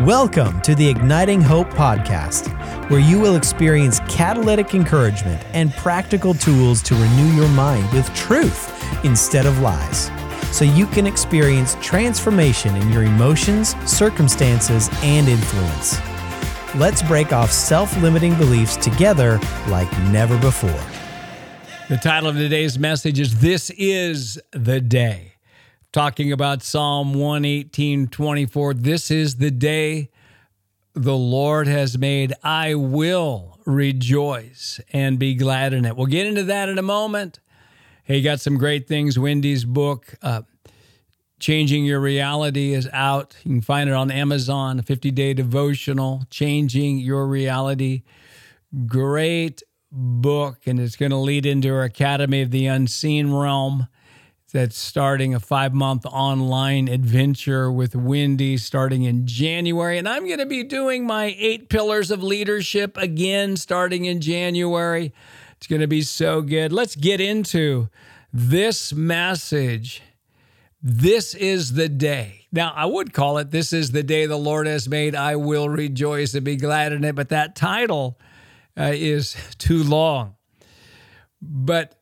Welcome to the Igniting Hope podcast, where you will experience catalytic encouragement and practical tools to renew your mind with truth instead of lies, so you can experience transformation in your emotions, circumstances, and influence. Let's break off self limiting beliefs together like never before. The title of today's message is This is the Day talking about Psalm 118 24. This is the day the Lord has made. I will rejoice and be glad in it. We'll get into that in a moment. Hey, got some great things. Wendy's book, uh, Changing Your Reality, is out. You can find it on Amazon, a 50 day devotional, Changing Your Reality. Great book, and it's going to lead into our Academy of the Unseen Realm that's starting a five month online adventure with Wendy starting in January. And I'm going to be doing my eight pillars of leadership again starting in January. It's going to be so good. Let's get into this message. This is the day. Now, I would call it This is the Day the Lord has made. I will rejoice and be glad in it. But that title uh, is too long. But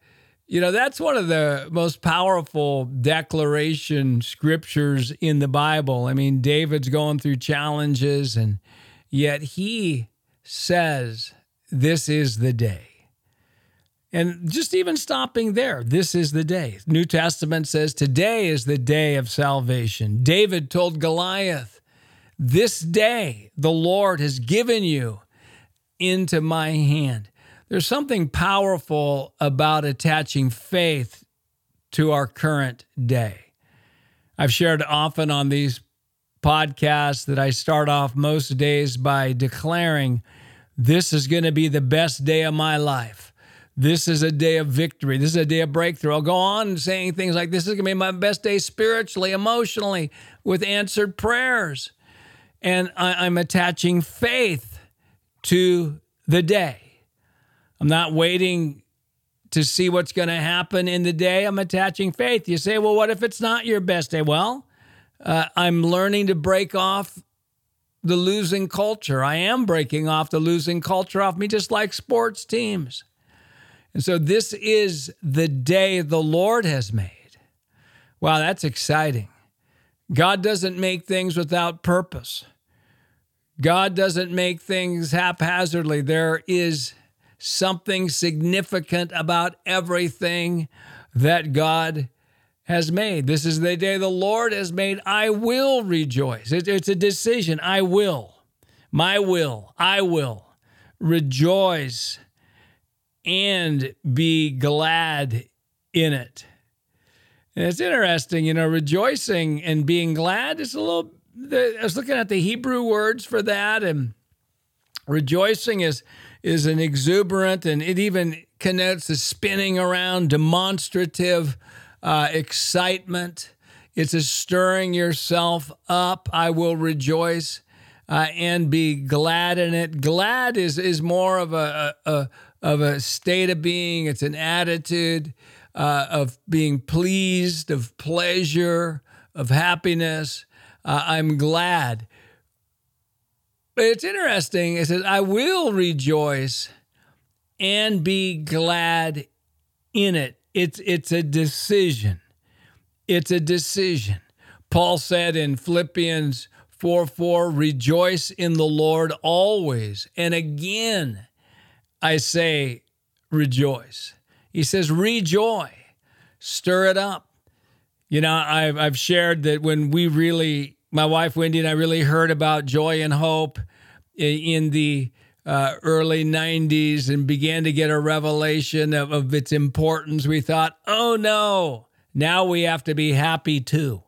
you know, that's one of the most powerful declaration scriptures in the Bible. I mean, David's going through challenges, and yet he says, This is the day. And just even stopping there, this is the day. New Testament says, Today is the day of salvation. David told Goliath, This day the Lord has given you into my hand. There's something powerful about attaching faith to our current day. I've shared often on these podcasts that I start off most days by declaring, This is going to be the best day of my life. This is a day of victory. This is a day of breakthrough. I'll go on saying things like, This is going to be my best day spiritually, emotionally, with answered prayers. And I, am attaching faith to the day. I'm not waiting to see what's going to happen in the day. I'm attaching faith. You say, well, what if it's not your best day? Well, uh, I'm learning to break off the losing culture. I am breaking off the losing culture off me, just like sports teams. And so this is the day the Lord has made. Wow, that's exciting. God doesn't make things without purpose. God doesn't make things haphazardly. There is something significant about everything that God has made. This is the day the Lord has made. I will rejoice. It's a decision. I will. My will. I will rejoice and be glad in it. And it's interesting, you know, rejoicing and being glad is a little. I was looking at the Hebrew words for that, and rejoicing is is an exuberant and it even connotes the spinning around demonstrative uh, excitement. It's a stirring yourself up. I will rejoice uh, and be glad in it. Glad is is more of a, a, a of a state of being. It's an attitude uh, of being pleased, of pleasure, of happiness. Uh, I'm glad. But it's interesting. It says, I will rejoice and be glad in it. It's, it's a decision. It's a decision. Paul said in Philippians 4 4, rejoice in the Lord always. And again, I say, rejoice. He says, rejoice, stir it up. You know, I've, I've shared that when we really my wife Wendy and I really heard about joy and hope in the uh, early 90s and began to get a revelation of, of its importance, we thought, oh no, now we have to be happy too.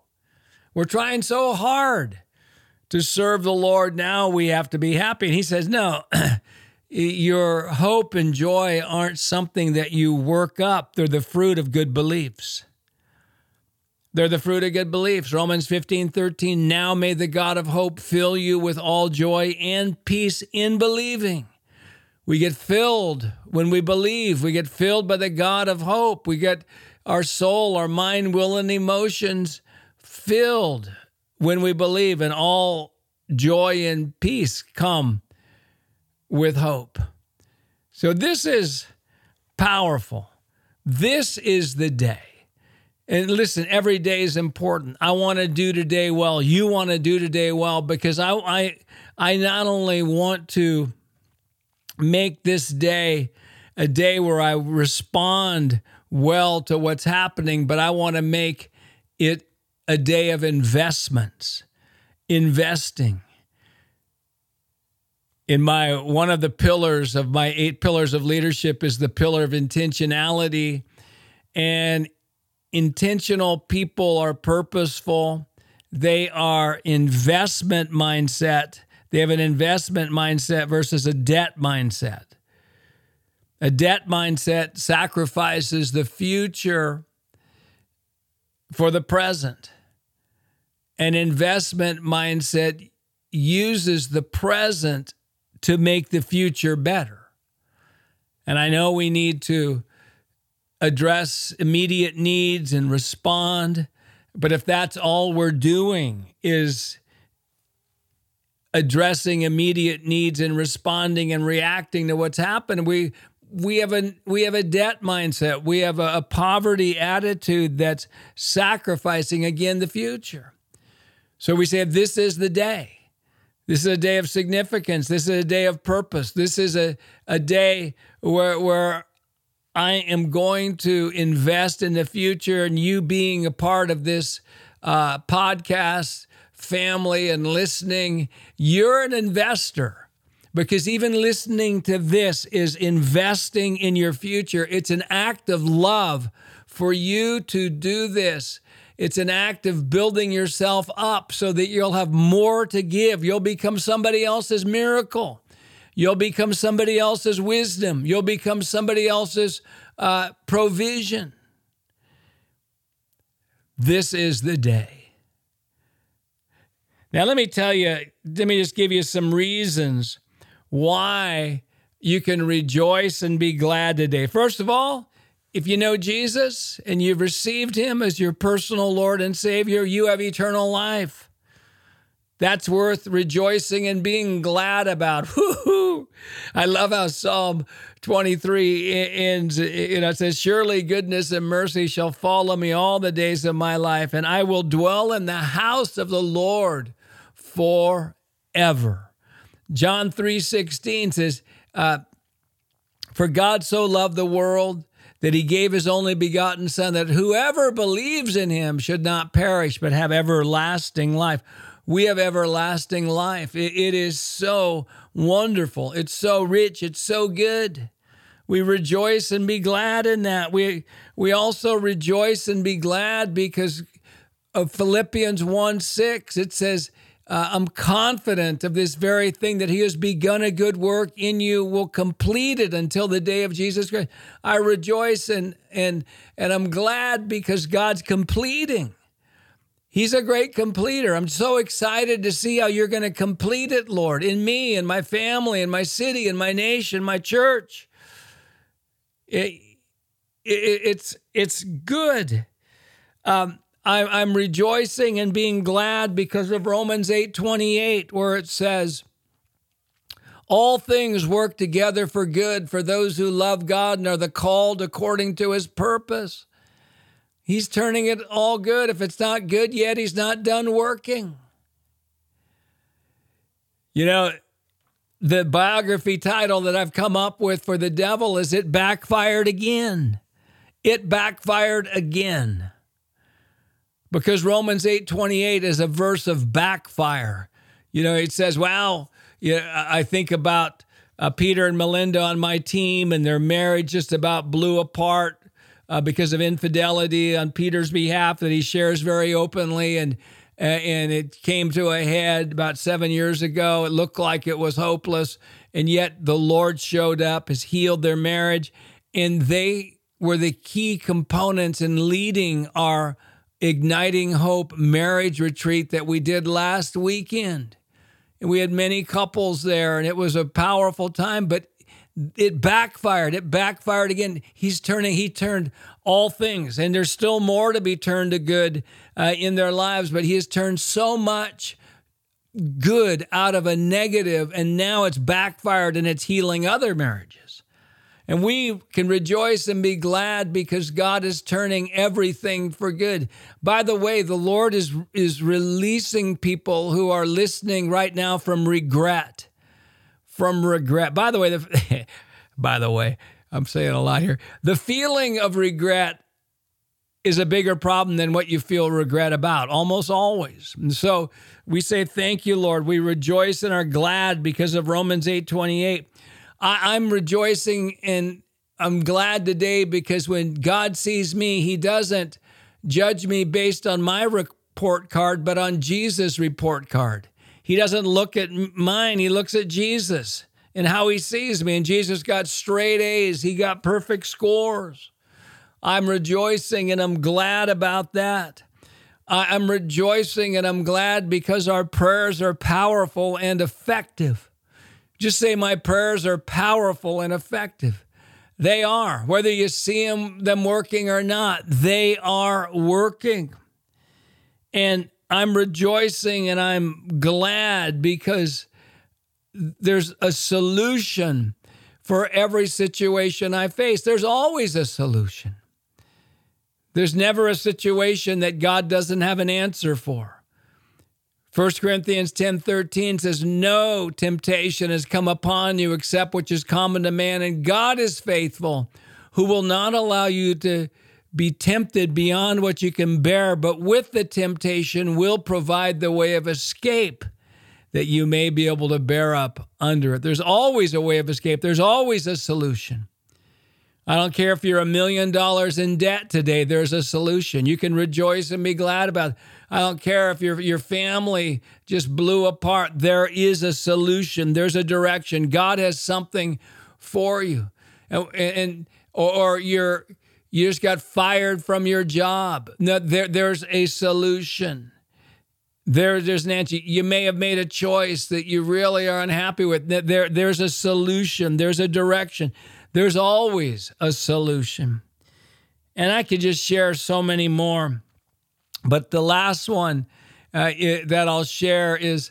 We're trying so hard to serve the Lord. Now we have to be happy. And he says, no, your hope and joy aren't something that you work up, they're the fruit of good beliefs. They're the fruit of good beliefs. Romans 15, 13. Now may the God of hope fill you with all joy and peace in believing. We get filled when we believe. We get filled by the God of hope. We get our soul, our mind, will, and emotions filled when we believe. And all joy and peace come with hope. So this is powerful. This is the day. And listen, every day is important. I want to do today well. You want to do today well because I I I not only want to make this day a day where I respond well to what's happening, but I want to make it a day of investments, investing. In my one of the pillars of my eight pillars of leadership is the pillar of intentionality. And intentional people are purposeful. They are investment mindset. They have an investment mindset versus a debt mindset. A debt mindset sacrifices the future for the present. An investment mindset uses the present to make the future better. And I know we need to address immediate needs and respond, but if that's all we're doing is addressing immediate needs and responding and reacting to what's happened, we we have a we have a debt mindset. We have a, a poverty attitude that's sacrificing again the future. So we say this is the day. This is a day of significance. This is a day of purpose. This is a, a day where where I am going to invest in the future and you being a part of this uh, podcast family and listening. You're an investor because even listening to this is investing in your future. It's an act of love for you to do this. It's an act of building yourself up so that you'll have more to give. You'll become somebody else's miracle. You'll become somebody else's wisdom. You'll become somebody else's uh, provision. This is the day. Now, let me tell you, let me just give you some reasons why you can rejoice and be glad today. First of all, if you know Jesus and you've received him as your personal Lord and Savior, you have eternal life. That's worth rejoicing and being glad about. Woo-hoo. I love how Psalm 23 ends. You know, it says, Surely goodness and mercy shall follow me all the days of my life, and I will dwell in the house of the Lord forever. John 3:16 says, uh, "For God so loved the world that he gave his only begotten son that whoever believes in him should not perish but have everlasting life." We have everlasting life. it, it is so wonderful. It's so rich. It's so good. We rejoice and be glad in that. We we also rejoice and be glad because of Philippians 1 6. It says, uh, I'm confident of this very thing that He has begun a good work in you, will complete it until the day of Jesus Christ. I rejoice and and and I'm glad because God's completing. He's a great completer. I'm so excited to see how you're going to complete it, Lord, in me and my family and my city and my nation, my church. It, it, it's it's good. Um, I'm rejoicing and being glad because of Romans 8:28 where it says all things work together for good for those who love God and are the called according to his purpose. He's turning it all good. If it's not good yet, he's not done working. You know, the biography title that I've come up with for the devil is It Backfired Again. It backfired again because Romans 8:28 is a verse of backfire. You know, it says, "Wow, yeah, I think about uh, Peter and Melinda on my team, and their marriage just about blew apart uh, because of infidelity on Peter's behalf that he shares very openly, and and it came to a head about seven years ago. It looked like it was hopeless, and yet the Lord showed up, has healed their marriage, and they were the key components in leading our Igniting Hope marriage retreat that we did last weekend. And we had many couples there, and it was a powerful time, but it backfired. It backfired again. He's turning, he turned all things, and there's still more to be turned to good uh, in their lives, but he has turned so much good out of a negative, and now it's backfired and it's healing other marriages. And we can rejoice and be glad because God is turning everything for good. By the way, the Lord is, is releasing people who are listening right now from regret. From regret. By the way, the, by the way, I'm saying a lot here. The feeling of regret is a bigger problem than what you feel regret about, almost always. And so we say, Thank you, Lord. We rejoice and are glad because of Romans 8 28. I, I'm rejoicing and I'm glad today because when God sees me, He doesn't judge me based on my report card, but on Jesus' report card. He doesn't look at mine, He looks at Jesus and how He sees me. And Jesus got straight A's, He got perfect scores. I'm rejoicing and I'm glad about that. I'm rejoicing and I'm glad because our prayers are powerful and effective. Just say, My prayers are powerful and effective. They are. Whether you see them, them working or not, they are working. And I'm rejoicing and I'm glad because there's a solution for every situation I face. There's always a solution. There's never a situation that God doesn't have an answer for. 1 Corinthians 10 13 says, No temptation has come upon you except which is common to man, and God is faithful, who will not allow you to be tempted beyond what you can bear, but with the temptation will provide the way of escape that you may be able to bear up under it. There's always a way of escape, there's always a solution. I don't care if you're a million dollars in debt today, there's a solution. You can rejoice and be glad about it. I don't care if your, your family just blew apart, there is a solution, there's a direction. God has something for you. And, and or, or you're you just got fired from your job. No, there, there's a solution. There, there's an answer. You may have made a choice that you really are unhappy with. There, there's a solution. There's a direction. There's always a solution. And I could just share so many more. But the last one uh, it, that I'll share is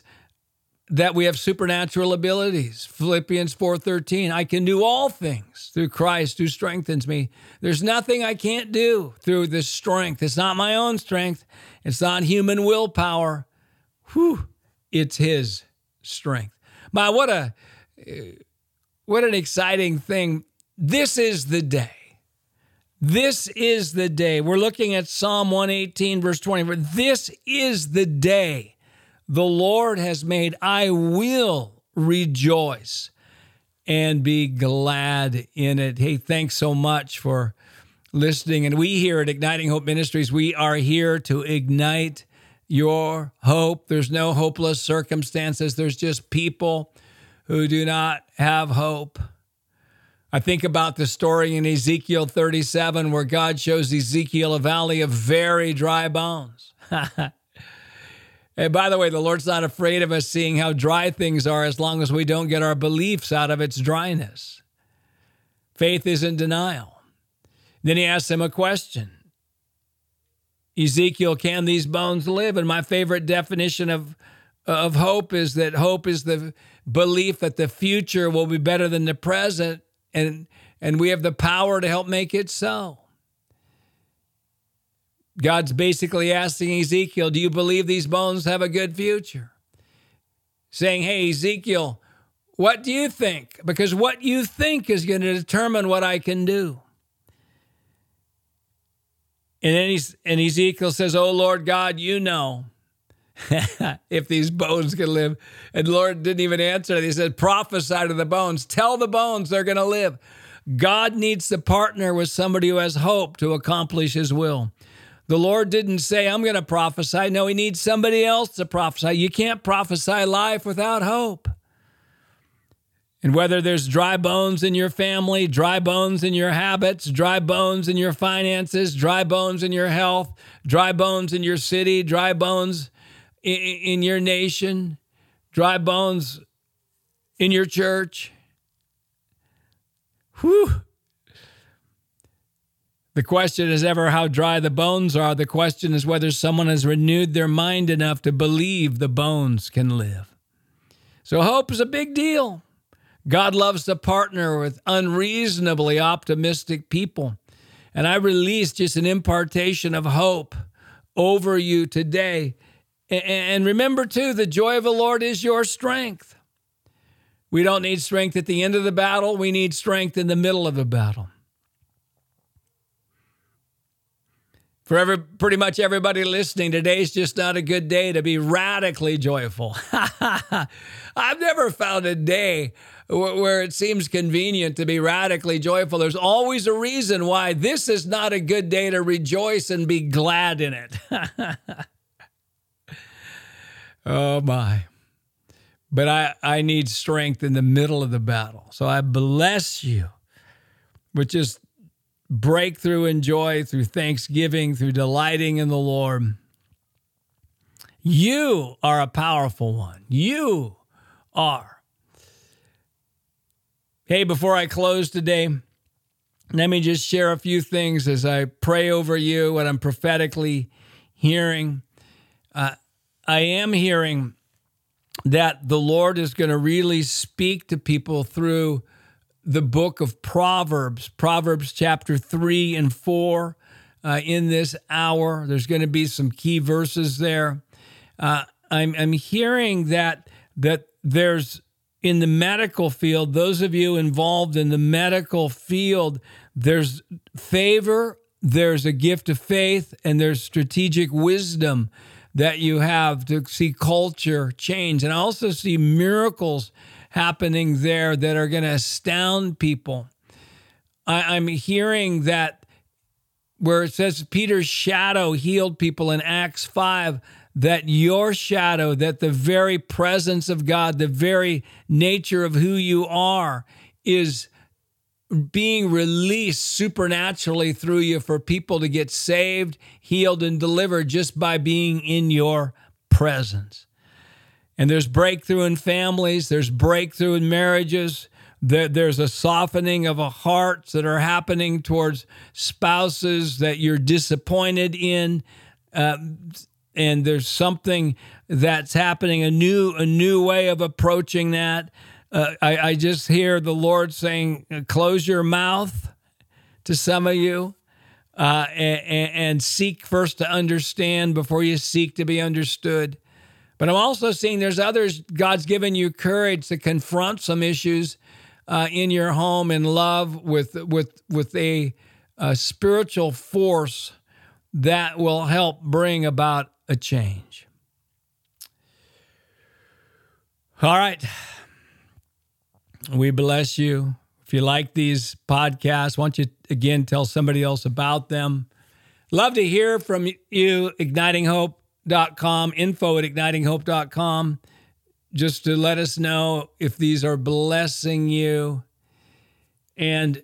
that we have supernatural abilities. Philippians 4:13, I can do all things through Christ who strengthens me. There's nothing I can't do through this strength. It's not my own strength. It's not human willpower. Whew, it's his strength. My what a eh, what an exciting thing this is the day. This is the day. We're looking at Psalm 118, verse 20. This is the day the Lord has made. I will rejoice and be glad in it. Hey, thanks so much for listening. And we here at Igniting Hope Ministries, we are here to ignite your hope. There's no hopeless circumstances, there's just people who do not have hope. I think about the story in Ezekiel 37 where God shows Ezekiel a valley of very dry bones. and by the way, the Lord's not afraid of us seeing how dry things are as long as we don't get our beliefs out of its dryness. Faith is in denial. Then he asks him a question Ezekiel, can these bones live? And my favorite definition of, of hope is that hope is the belief that the future will be better than the present and and we have the power to help make it so. God's basically asking Ezekiel, Do you believe these bones have a good future? Saying, Hey, Ezekiel, what do you think? Because what you think is going to determine what I can do. And then he's, and Ezekiel says, Oh Lord God, you know. if these bones can live. And Lord didn't even answer. He said, prophesy to the bones. Tell the bones they're going to live. God needs to partner with somebody who has hope to accomplish his will. The Lord didn't say, I'm going to prophesy. No, he needs somebody else to prophesy. You can't prophesy life without hope. And whether there's dry bones in your family, dry bones in your habits, dry bones in your finances, dry bones in your health, dry bones in your city, dry bones in, your nation, dry bones in your church. Whew. The question is ever how dry the bones are. The question is whether someone has renewed their mind enough to believe the bones can live. So, hope is a big deal. God loves to partner with unreasonably optimistic people. And I release just an impartation of hope over you today. And remember, too, the joy of the Lord is your strength. We don't need strength at the end of the battle, we need strength in the middle of the battle. For every, pretty much everybody listening, today's just not a good day to be radically joyful. I've never found a day where it seems convenient to be radically joyful. There's always a reason why this is not a good day to rejoice and be glad in it. oh my. But I, I need strength in the middle of the battle. So I bless you with just breakthrough and joy through thanksgiving, through delighting in the Lord. You are a powerful one. You are. Hey, before I close today, let me just share a few things as I pray over you, what I'm prophetically hearing. Uh, I am hearing that the Lord is going to really speak to people through the book of Proverbs, Proverbs chapter 3 and 4. Uh, in this hour, there's going to be some key verses there. Uh, I'm, I'm hearing that that there's in the medical field, those of you involved in the medical field, there's favor, there's a gift of faith, and there's strategic wisdom that you have to see culture change. And I also see miracles happening there that are going to astound people. I, am hearing that where it says Peter's shadow healed people in Acts 5, that your shadow, that the very presence of God, the very nature of who you are, is being released supernaturally through you for people to get saved, healed, and delivered just by being in your presence. And there's breakthrough in families, there's breakthrough in marriages. there's a softening of hearts that are happening towards spouses that you're disappointed in. Uh, and there's something that's happening, a new, a new way of approaching that. Uh, I, I just hear the Lord saying, close your mouth to some of you. Uh, and, and, seek first to understand before you seek to be understood. But I'm also seeing there's others, God's given you courage to confront some issues uh, in your home in love with, with, with a, a spiritual force that will help bring about a change. All right. We bless you. If you like these podcasts, why don't you again tell somebody else about them? Love to hear from you, ignitinghope.com, info at ignitinghope.com, just to let us know if these are blessing you. And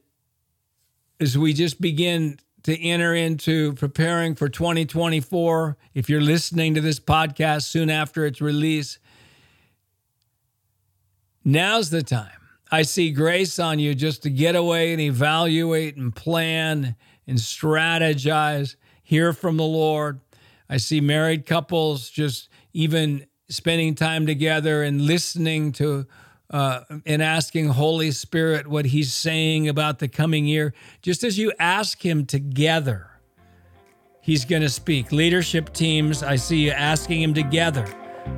as we just begin to enter into preparing for 2024, if you're listening to this podcast soon after its release, now's the time I see grace on you just to get away and evaluate and plan and strategize, hear from the Lord. I see married couples just even spending time together and listening to uh, and asking Holy Spirit what He's saying about the coming year. Just as you ask Him together, He's going to speak. Leadership teams, I see you asking Him together.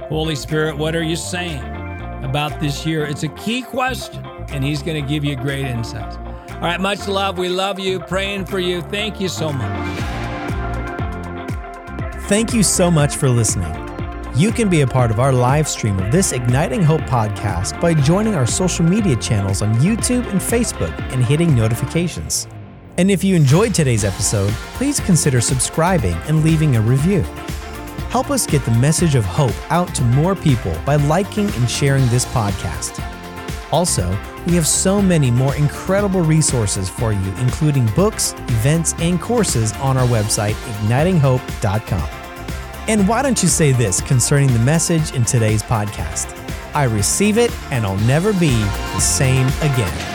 Holy Spirit, what are you saying? about this year? It's a key question, and he's going to give you great insights. All right, much love. We love you, praying for you. Thank you so much. Thank you so much for listening. You can be a part of our live stream of this Igniting Hope podcast by joining our social media channels on YouTube and Facebook and hitting notifications. And if you enjoyed today's episode, please consider subscribing and leaving a review. Help us get the message of hope out to more people by liking and sharing this podcast. Also, we have so many more incredible resources for you, including books, events, and courses on our website, ignitinghope.com. And why don't you say this concerning the message in today's podcast? I receive it and I'll never be the same again.